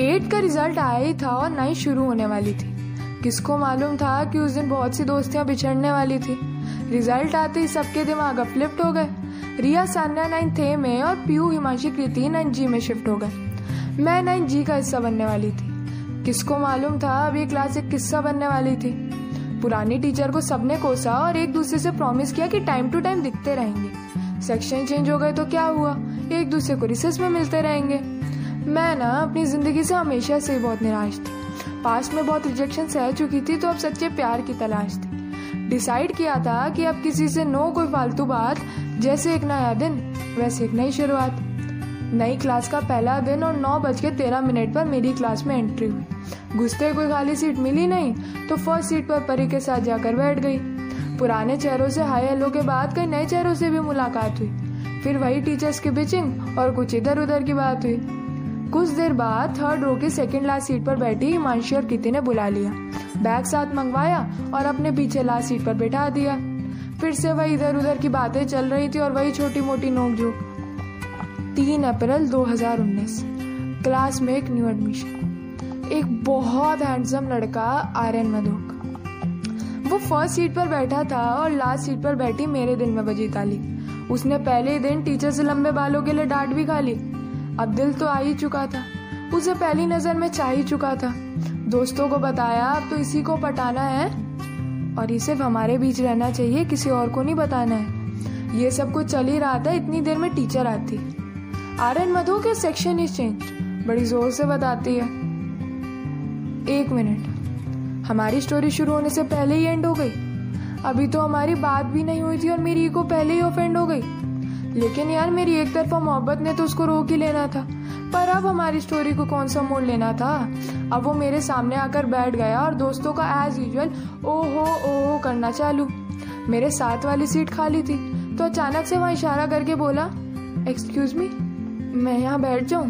Eight का result आया ही था और नाइन्थ शुरू होने वाली थी। किसको मालूम था कि उस दिन बहुत सी दोस्तियाँ बिछड़ने वाली थी। रिज़ल्ट आते ही सबके दिमाग अपलिफ्ट हो गए। रिया सान्या नाइन्थ ए में और पीयू हिमांशी कृति नाइन्थ जी में शिफ्ट हो गए। मैं नाइन्थ जी का हिस्सा बनने वाली थी। किसको मालूम था अब ये क्लास एक किस्सा बनने वाली थी। पुरानी टीचर को सबने कोसा और एक दूसरे से प्रॉमिस किया कि टाइम टू टाइम दिखते रहेंगे। सेक्शन चेंज हो गए तो क्या हुआ? एक दूसरे को रिसेस में मिलते रहेंगे। मैं ना अपनी ज़िंदगी से हमेशा से बहुत निराश थी। पास्ट में बहुत रिजेक्शन सह चुकी थी तो अब सच्चे प्यार की तलाश थी। डिसाइड किया था कि अब किसी से नो कोई फालतू बात, जैसे एक नया दिन, वैसे एक नई शुरुआत। नई क्लास का पहला दिन और नौ बज के तेरह मिनट पर मेरी क्लास में एंट्री हुई। घुसते कोई खाली सीट मिली नहीं तो फ़र्स्ट सीट पर परी के साथ जाकर बैठ गई। पुराने चेहरों से हाई हेलो के बाद कई नए चेहरों से भी मुलाकात हुई। फिर वही टीचर्स की बिचिंग और कुछ इधर उधर की बात हुई। कुछ देर बाद थर्ड रो की सेकंड लास्ट सीट पर बैठी हिमांशी और किति ने बुला लिया। बैग साथ मंगवाया और अपने पीछे लास्ट सीट पर बैठा दिया। फिर से वही इधर उधर की बातें चल रही थी और वही छोटी मोटी नोक झोंक तीन अप्रैल 2019 क्लास में एक न्यू एडमिशन एक बहुत हैंडसम लड़का आर्यन मधोक। वो फ़र्स्ट सीट पर बैठा था और लास्ट सीट पर बैठी मेरे दिल में बजी ताली। उसने पहले दिन टीचर से लंबे बालों के लिए डांट भी खा ली। अब दिल तो आ ही चुका था। उसे पहली नज़र में चाह ही चुका था। दोस्तों को बताया, अब तो इसी को पटाना है। और ये सिर्फ़ हमारे बीच रहना चाहिए, किसी और को नहीं बताना है। ये सब कुछ चल ही रहा था, इतनी देर में टीचर आती। आर्यन मधु के सेक्शन इज़ चेंज बड़ी ज़ोर से बताती है। एक मिनट। हमारी स्टोरी शुरू होने से पहले ही एंड हो गई। अभी तो हमारी बात भी नहीं हुई थी और मेरी ईगो पहले ही ऑफेंड हो गई। लेकिन यार मेरी एक तरफा मोहब्बत ने तो उसको रोक ही लेना था। पर अब हमारी स्टोरी को कौन सा मोड़ लेना था? अब वो मेरे सामने आकर बैठ गया और दोस्तों का एज यूजल ओहो ओहो करना चालू। मेरे साथ वाली सीट खाली थी तो अचानक से वहाँ इशारा करके बोला एक्सक्यूज मी मैं यहाँ बैठ जाऊँ?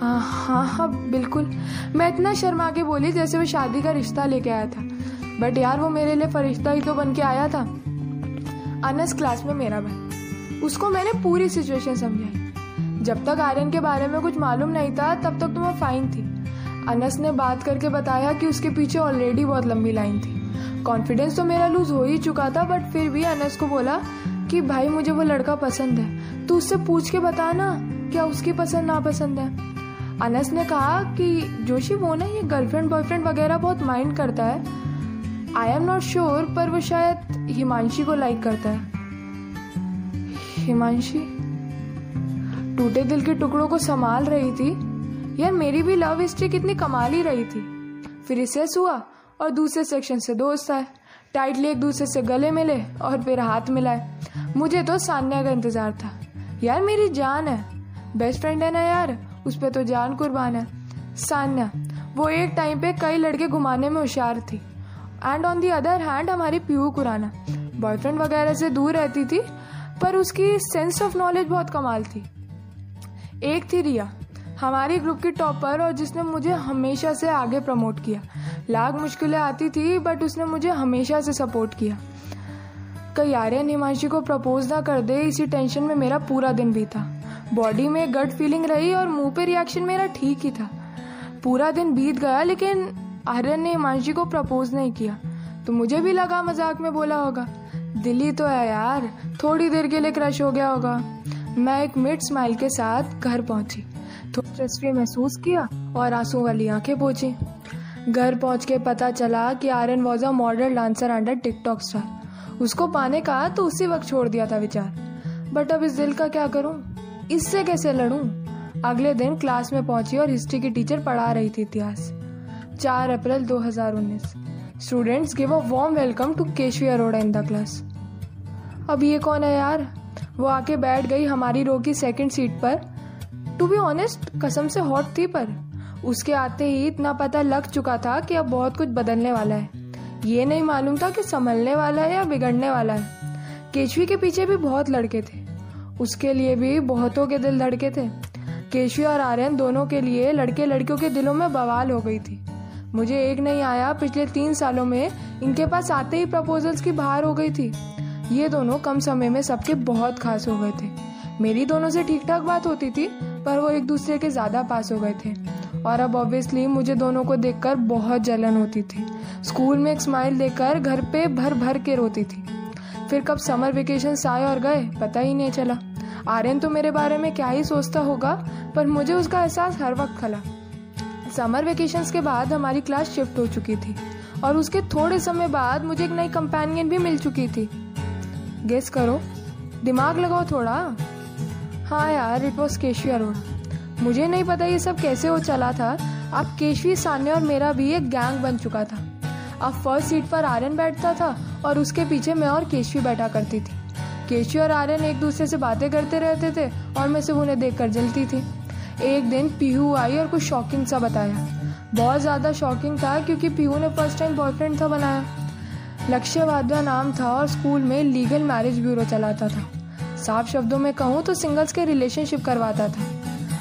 हाँ हाँ हाँ बिल्कुल। मैं इतना शर्मा के बोली जैसे वो शादी का रिश्ता लेके आया था। बट यार वो मेरे लिए फरिश्ता ही तो बन के आया था। अनस क्लास में मेरा भाई उसको मैंने पूरी सिचुएशन समझाई। जब तक आर्यन के बारे में कुछ मालूम नहीं था, तब तक तो मैं फाइन थी। अनस ने बात करके बताया कि उसके पीछे ऑलरेडी बहुत लंबी लाइन थी। कॉन्फिडेंस तो मेरा लूज हो ही चुका था बट फिर भी अनस को बोला कि, भाई, मुझे वो लड़का पसंद है। तू उससे पूछ के बता ना क्या उसकी पसंद नापसंद है? अनस ने कहा कि, जोशी, वो ना ये गर्लफ्रेंड बॉयफ्रेंड वगैरह बहुत माइंड करता है। आई एम नॉट श्योर पर वो शायद हिमांशी को लाइक करता है। हिमांशी, टूटे दिल के टुकड़ों को संभाल रही थी। यार, मेरी भी लव हिस्ट्री कितनी कमाल ही रही थी। फिर रिसेस हुआ और दूसरे सेक्शन से दोस्त आए। टाइटली एक दूसरे से गले मिले और फिर हाथ मिलाए। मुझे तो सान्या का इंतज़ार था। यार, मेरी जान है। बेस्ट फ्रेंड है ना यार? उस पर तो जान कुर्बान है। सान्या, वो एक टाइम पे कई लड़के घुमाने में होशियार थी। And on the other hand हमारी पीयू कुराना। बॉयफ्रेंड वगैरह से दूर रहती थी पर उसकी सेंस ऑफ़ नॉलेज बहुत कमाल थी। एक थी रिया, हमारी ग्रुप की टॉपर और जिसने मुझे हमेशा से आगे प्रमोट किया। लाख मुश्किलें आती थी बट उसने मुझे हमेशा से सपोर्ट किया। कई आर्यन हिमांशी को प्रपोज ना कर दे, इसी टेंशन में मेरा पूरा दिन बीता। बॉडी में गट फीलिंग रही और मुँह पे रिएक्शन मेरा ठीक ही था। पूरा दिन बीत गया, लेकिन आर्यन ने हिमांशी को प्रपोज नहीं किया। तो मुझे भी लगा मज़ाक में बोला होगा। दिल्ली तो है यार। थोड़ी देर के लिए क्रश हो गया होगा। मैं एक मिड स्माइल के साथ घर पहुँची। थोड़ा महसूस किया और आँसू वाली आँखें पहुँची घर पहुँच के पता चला कि Aryan was a model dancer under TikTok star उसको पाने का तो उसी वक्त छोड़ दिया था विचार। बट अब इस दिल का क्या करूँ? इससे कैसे लड़ूं? अगले दिन क्लास में पहुँची और हिस्ट्री की टीचर पढ़ा रही थी इतिहास। चार अप्रैल 2019 students give a warm welcome to Keshavi Arora in the class अब ये कौन है यार? वो आके बैठ गई हमारी रो की सेकंड सीट पर। टू बी ऑनेस्ट कसम से हॉट थी पर। उसके आते ही इतना पता लग चुका था कि अब बहुत कुछ बदलने वाला है। ये नहीं मालूम था कि संभलने वाला है या बिगड़ने वाला है। केशवी के पीछे भी बहुत लड़के थे। उसके लिए भी बहुतों के दिल धड़के थे। केशवी और आर्यन दोनों के लिए लड़के लड़कियों के दिलों में बवाल हो गई थी। मुझे एक नहीं आया, पिछले तीन सालों में इनके पास आते ही प्रपोजल्स की बाहर हो गई थी। ये दोनों कम समय में सबके बहुत खास हो गए थे। मेरी दोनों से ठीक ठाक बात होती थी, पर वो एक दूसरे के ज़्यादा पास हो गए थे। और अब ऑब्वियसली मुझे दोनों को देखकर बहुत जलन होती थी। स्कूल में एक स्माइल देकर घर पे भर भर के रोती थी। फिर कब समर वेकेशन आए और गए, पता ही नहीं चला। आर्यन तो मेरे बारे में क्या ही सोचता होगा, पर मुझे उसका एहसास हर वक्त खला। समर वेकेशंस के बाद हमारी क्लास शिफ्ट हो चुकी थी और उसके थोड़े समय बाद मुझे एक नई कंपेनियन भी मिल चुकी थी। गेस करो, दिमाग लगाओ थोड़ा। हाँ यार इट वॉज़ केशवी अरोड़ा मुझे नहीं पता ये सब कैसे हो चला था। अब केशवी सान्य और मेरा भी एक गैंग बन चुका था। अब फ़र्स्ट सीट पर आर्यन बैठता था और उसके पीछे मैं और केशवी बैठा करती थी। केशवी और आर्यन एक दूसरे से बातें करते रहते थे और मैं सिर्फ़ उन्हें देखकर जलती थी। एक दिन पीहू आई और कुछ शॉकिंग सा बताया। बहुत ज़्यादा शॉकिंग था क्योंकि पीहू ने फ़र्स्ट टाइम बॉयफ्रेंड था बनाया। लक्ष्य वाद्या नाम था और स्कूल में लीगल मैरिज ब्यूरो चलाता था। साफ़ शब्दों में कहूँ तो सिंगल्स के रिलेशनशिप करवाता था।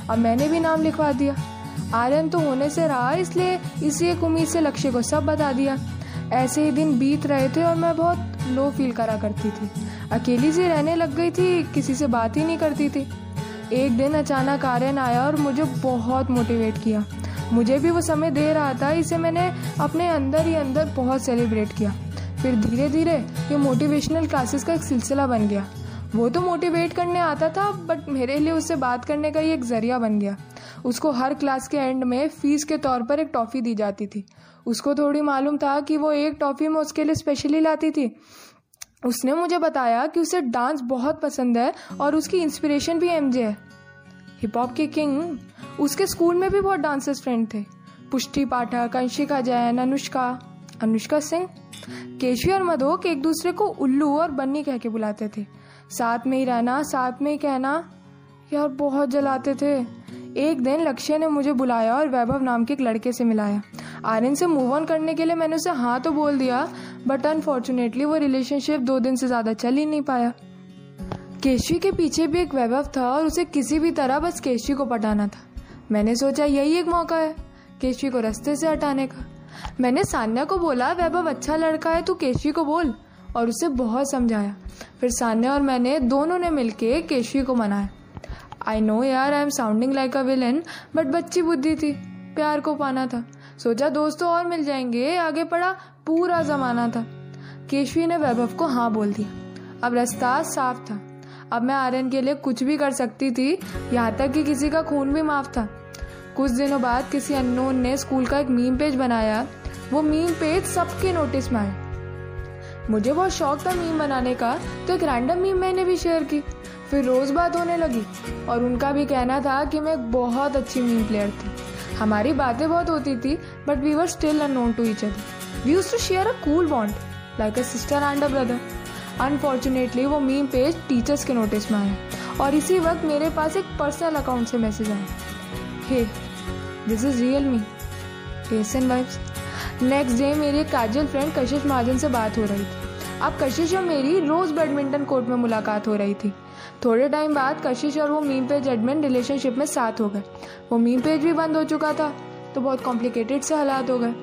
अब मैंने भी नाम लिखवा दिया। आर्यन तो होने से रहा, इसलिए इसी एक उम्मीद से लक्ष्य को सब बता दिया। ऐसे ही दिन बीत रहे थे और मैं बहुत लो फील करा करती थी। अकेली सी रहने लग गई थी, किसी से बात ही नहीं करती थी। एक दिन अचानक आर्यन आया और मुझे बहुत मोटिवेट किया। मुझे भी वो समय दे रहा था, इसे मैंने अपने अंदर ही अंदर बहुत सेलिब्रेट किया। फिर धीरे धीरे ये मोटिवेशनल क्लासेस का एक सिलसिला बन गया। वो तो मोटिवेट करने आता था बट मेरे लिए उससे बात करने का ही एक ज़रिया बन गया। उसको हर क्लास के एंड में फ़ीस के तौर पर एक टॉफ़ी दी जाती थी। उसको थोड़ी मालूम था कि वो एक टॉफ़ी में उसके लिए स्पेशली लाती थी। उसने मुझे बताया कि उसे डांस बहुत पसंद है और उसकी इंस्पिरेशन भी एमजे है। हिप हॉप के किंग, उसके स्कूल में भी बहुत डांसर्स फ्रेंड थे। पुष्टि पाठक, अंशिका जैन, अनुष्का अनुष्का सिंह, केशवी और मधोक एक दूसरे को उल्लू और बन्नी कह के बुलाते थे। साथ में ही रहना, साथ में ही कहना, यार बहुत जलाते थे। एक दिन लक्ष्य ने मुझे बुलाया और वैभव नाम के एक लड़के से मिलाया। आर्यन से मूव ऑन करने के लिए मैंने उसे हाँ तो बोल दिया बट अनफॉर्चुनेटली वो रिलेशनशिप दो दिन से ज़्यादा चल ही नहीं पाया। केशवी के पीछे भी एक वैभव था और उसे किसी भी तरह बस केशवी को पटाना था। मैंने सोचा यही एक मौका है, केशवी को रास्ते से हटाने का। मैंने सान्या को बोला, वैभव अच्छा लड़का है, तू केशवी को बोल। और उसे बहुत समझाया। फिर सान्या और मैंने दोनों ने मिलके केशवी को मनाया। आई नो यार I am sounding like a villain but बच्ची बुद्धि थी, प्यार को पाना था। सोचा दोस्तों और मिल जाएँगे। आगे पड़ा पूरा जमाना था। केशवी ने वैभव को हाँ बोल दिया। अब रास्ता साफ़ था। अब मैं आर्यन के लिए कुछ भी कर सकती थी, यहाँ तक कि किसी का खून भी माफ़ था। कुछ दिनों बाद किसी अननोन ने स्कूल का एक मीम पेज बनाया। वो मीम पेज सबके नोटिस में आया। मुझे बहुत शौक था मीम बनाने का तो एक रैंडम मीम मैंने भी शेयर की। फिर रोज बात होने लगी और उनका भी कहना था कि मैं बहुत अच्छी मीम प्लेयर थी। हमारी बातें बहुत होती थी but we were still unknown to each other we use to share a cool bond like a sister and a brother unfortunately वो मीम पेज टीचर्स के नोटिस में आया, और इसी वक्त मेरे पास एक पर्सनल अकाउंट से मैसेज आया। Hey this is real me essence vibes next day मेरी एक काजल फ्रेंड कशिश महाजन से बात हो रही थी। अब कशिश और मेरी रोज बैडमिंटन कोर्ट में मुलाकात हो रही थी। थोड़े टाइम बाद कशिश और वो मीम पेज एडमिन रिलेशनशिप में साथ हो गए। वो मीम पेज भी बंद हो चुका था तो बहुत कॉम्प्लिकेटेड से हालात हो गए।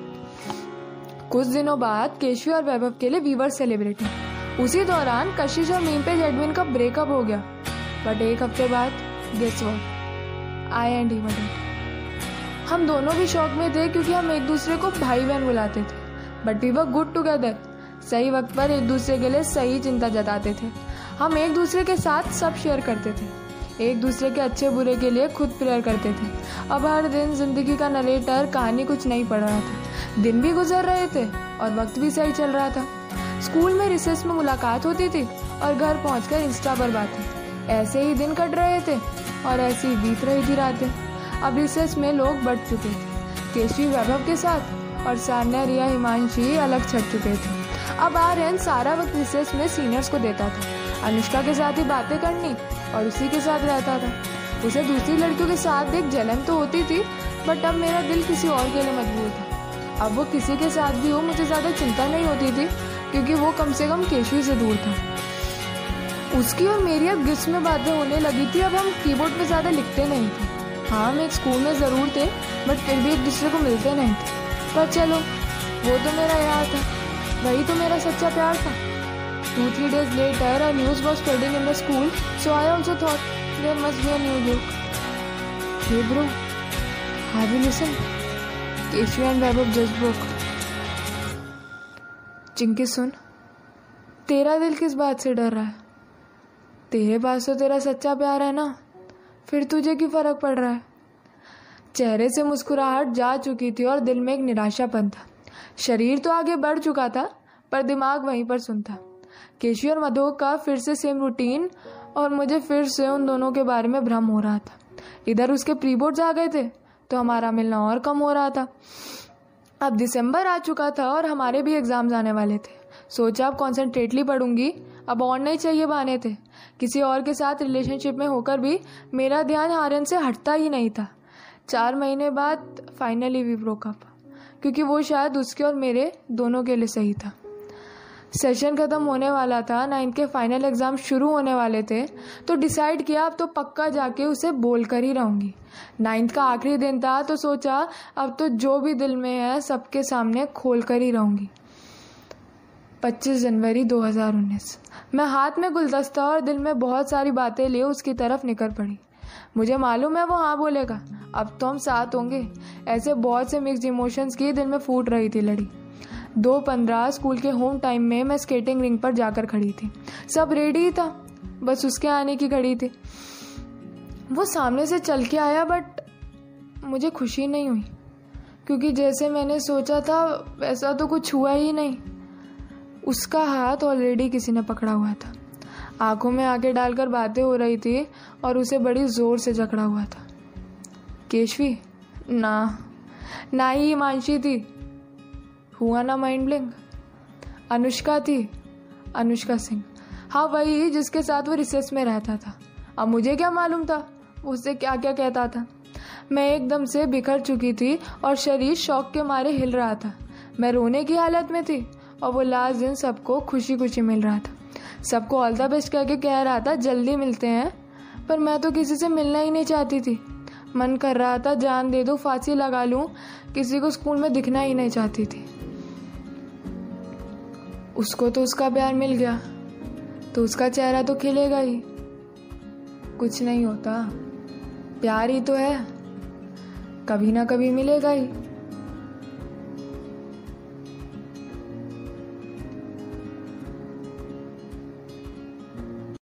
कुछ दिनों बाद केशवी और वैभव के लिए वीवर सेलिब्रिटी उसी दौरान कशिश और मीम पेज एडमिन का ब्रेकअप हो गया। बट एक हफ़्ते बाद guess what I and he हम दोनों भी शौक में थे क्योंकि हम एक दूसरे को भाई बहन बुलाते थे। But we were good together सही वक्त पर एक दूसरे के लिए सही चिंता जताते थे। हम एक दूसरे के साथ सब शेयर करते थे। एक दूसरे के अच्छे बुरे के लिए खुद प्रेयर करते थे। अब हर दिन ज़िंदगी का नरेटर कहानी कुछ नहीं पढ़ रहा था। दिन भी गुजर रहे थे और वक्त भी सही चल रहा था। स्कूल में रिसेस में मुलाकात होती थी और घर पहुंचकर इंस्टा पर बातें। ऐसे ही दिन कट रहे थे और ऐसी बीत रही थी रातें। अब रिसेस में लोग बढ़ चुके थे। केशवी वैभव के साथ और सान्या, रिया, हिमांशी अलग छट चुके थे। अब आर्यन सारा वक्त रिसेस में सीनियर्स को देता था। अनुष्का के साथ ही बातें करनी और उसी के साथ रहता था। उसे दूसरी लड़कियों के साथ एक जलन तो होती थी बट अब मेरा दिल किसी और के लिए मजबूर था। अब वो किसी के साथ भी हो, मुझे ज़्यादा चिंता नहीं होती थी, क्योंकि वो कम से कम केशवी से दूर था। उसकी और मेरी अब गिफ्ट में बातें होने लगी थी, अब हम कीबोर्ड पे ज़्यादा लिखते नहीं थे। हाँ हम एक स्कूल में ज़रूर थे बट फिर भी एक दूसरे को मिलते नहीं थे। पर चलो, वो तो मेरा यार था, वही तो मेरा सच्चा प्यार था। Three days later, a news was spreading in the school, so I also thought there must be a new look. Hey bro, Have you listened? Keshavi and Vaibhav जज बुक चिंकी सुन तेरा दिल किस बात से डर रहा है? तेरे पास तो तेरा सच्चा प्यार है ना? फिर तुझे क्यों फ़र्क पड़ रहा है? चेहरे से मुस्कुराहट जा चुकी थी और दिल में एक निराशापन था। शरीर तो आगे बढ़ चुका था पर दिमाग वहीं पर सुनता केशवी और मधोक का फिर से सेम रूटीन और मुझे फिर से उन दोनों के बारे में भ्रम हो रहा था। इधर उसके प्री बोर्ड्स आ गए थे तो हमारा मिलना और कम हो रहा था। अब दिसंबर आ चुका था और हमारे भी एग्ज़ाम्स आने वाले थे। सोचा अब कॉन्सेंट्रेटली पढ़ूँगी, अब और नहीं चाहिए बहाने थे। किसी और के साथ रिलेशनशिप में होकर भी मेरा ध्यान हारन से हटता ही नहीं था। चार महीने बाद फाइनली वी ब्रोकअप क्योंकि वो शायद उसके और मेरे दोनों के लिए सही था। सेशन ख़त्म होने वाला था नाइन्थ के फाइनल एग्ज़ाम शुरू होने वाले थे तो डिसाइड किया, अब तो पक्का जाके उसे बोल कर ही रहूँगी। नाइन्थ का आखिरी दिन था तो सोचा, अब तो जो भी दिल में है, सबके सामने खोल कर ही रहूँगी। 25 जनवरी 2019 मैं हाथ में गुलदस्ता और दिल में बहुत सारी बातें लिए, उसकी तरफ़ निकल पड़ी। मुझे मालूम है वो हाँ बोलेगा, अब तो हम साथ होंगे। ऐसे बहुत से मिक्स इमोशंस की दिल में फूट रही थी लड़ी। दो पंद्रह स्कूल के होम टाइम में मैं स्केटिंग रिंग पर जाकर खड़ी थी। सब रेडी था, बस उसके आने की घड़ी थी। वो सामने से चल के आया, बट मुझे खुशी नहीं हुई। क्योंकि जैसे मैंने सोचा था, वैसा तो कुछ हुआ ही नहीं। उसका हाथ ऑलरेडी किसी ने पकड़ा हुआ था। आँखों में आके डालकर बातें हो रही थी और उसे बड़ी ज़ोर से जकड़ा हुआ था। केशवी? ना। ना ही हिमांशी थी। हुआ ना माइंड ब्लिंक अनुष्का थी। अनुष्का सिंह। हाँ वही जिसके साथ वो रिसेस में रहता था। अब मुझे क्या मालूम था? उससे क्या क्या कहता था? मैं एकदम से बिखर चुकी थी और शरीर शौक के मारे हिल रहा था। मैं रोने की हालत में थी और वो लास्ट दिन सबको खुशी खुशी मिल रहा था। सबको ऑल द बेस्ट कह के कह रहा था, जल्दी मिलते हैं। पर मैं तो किसी से मिलना ही नहीं चाहती थी। मन कर रहा था, जान दे दो, फांसी लगा लूँ। किसी को स्कूल में दिखना ही नहीं चाहती थी। उसको तो उसका प्यार मिल गया। तो उसका चेहरा तो खिलेगा ही। कुछ नहीं होता। प्यार ही तो है। कभी ना कभी मिलेगा ही।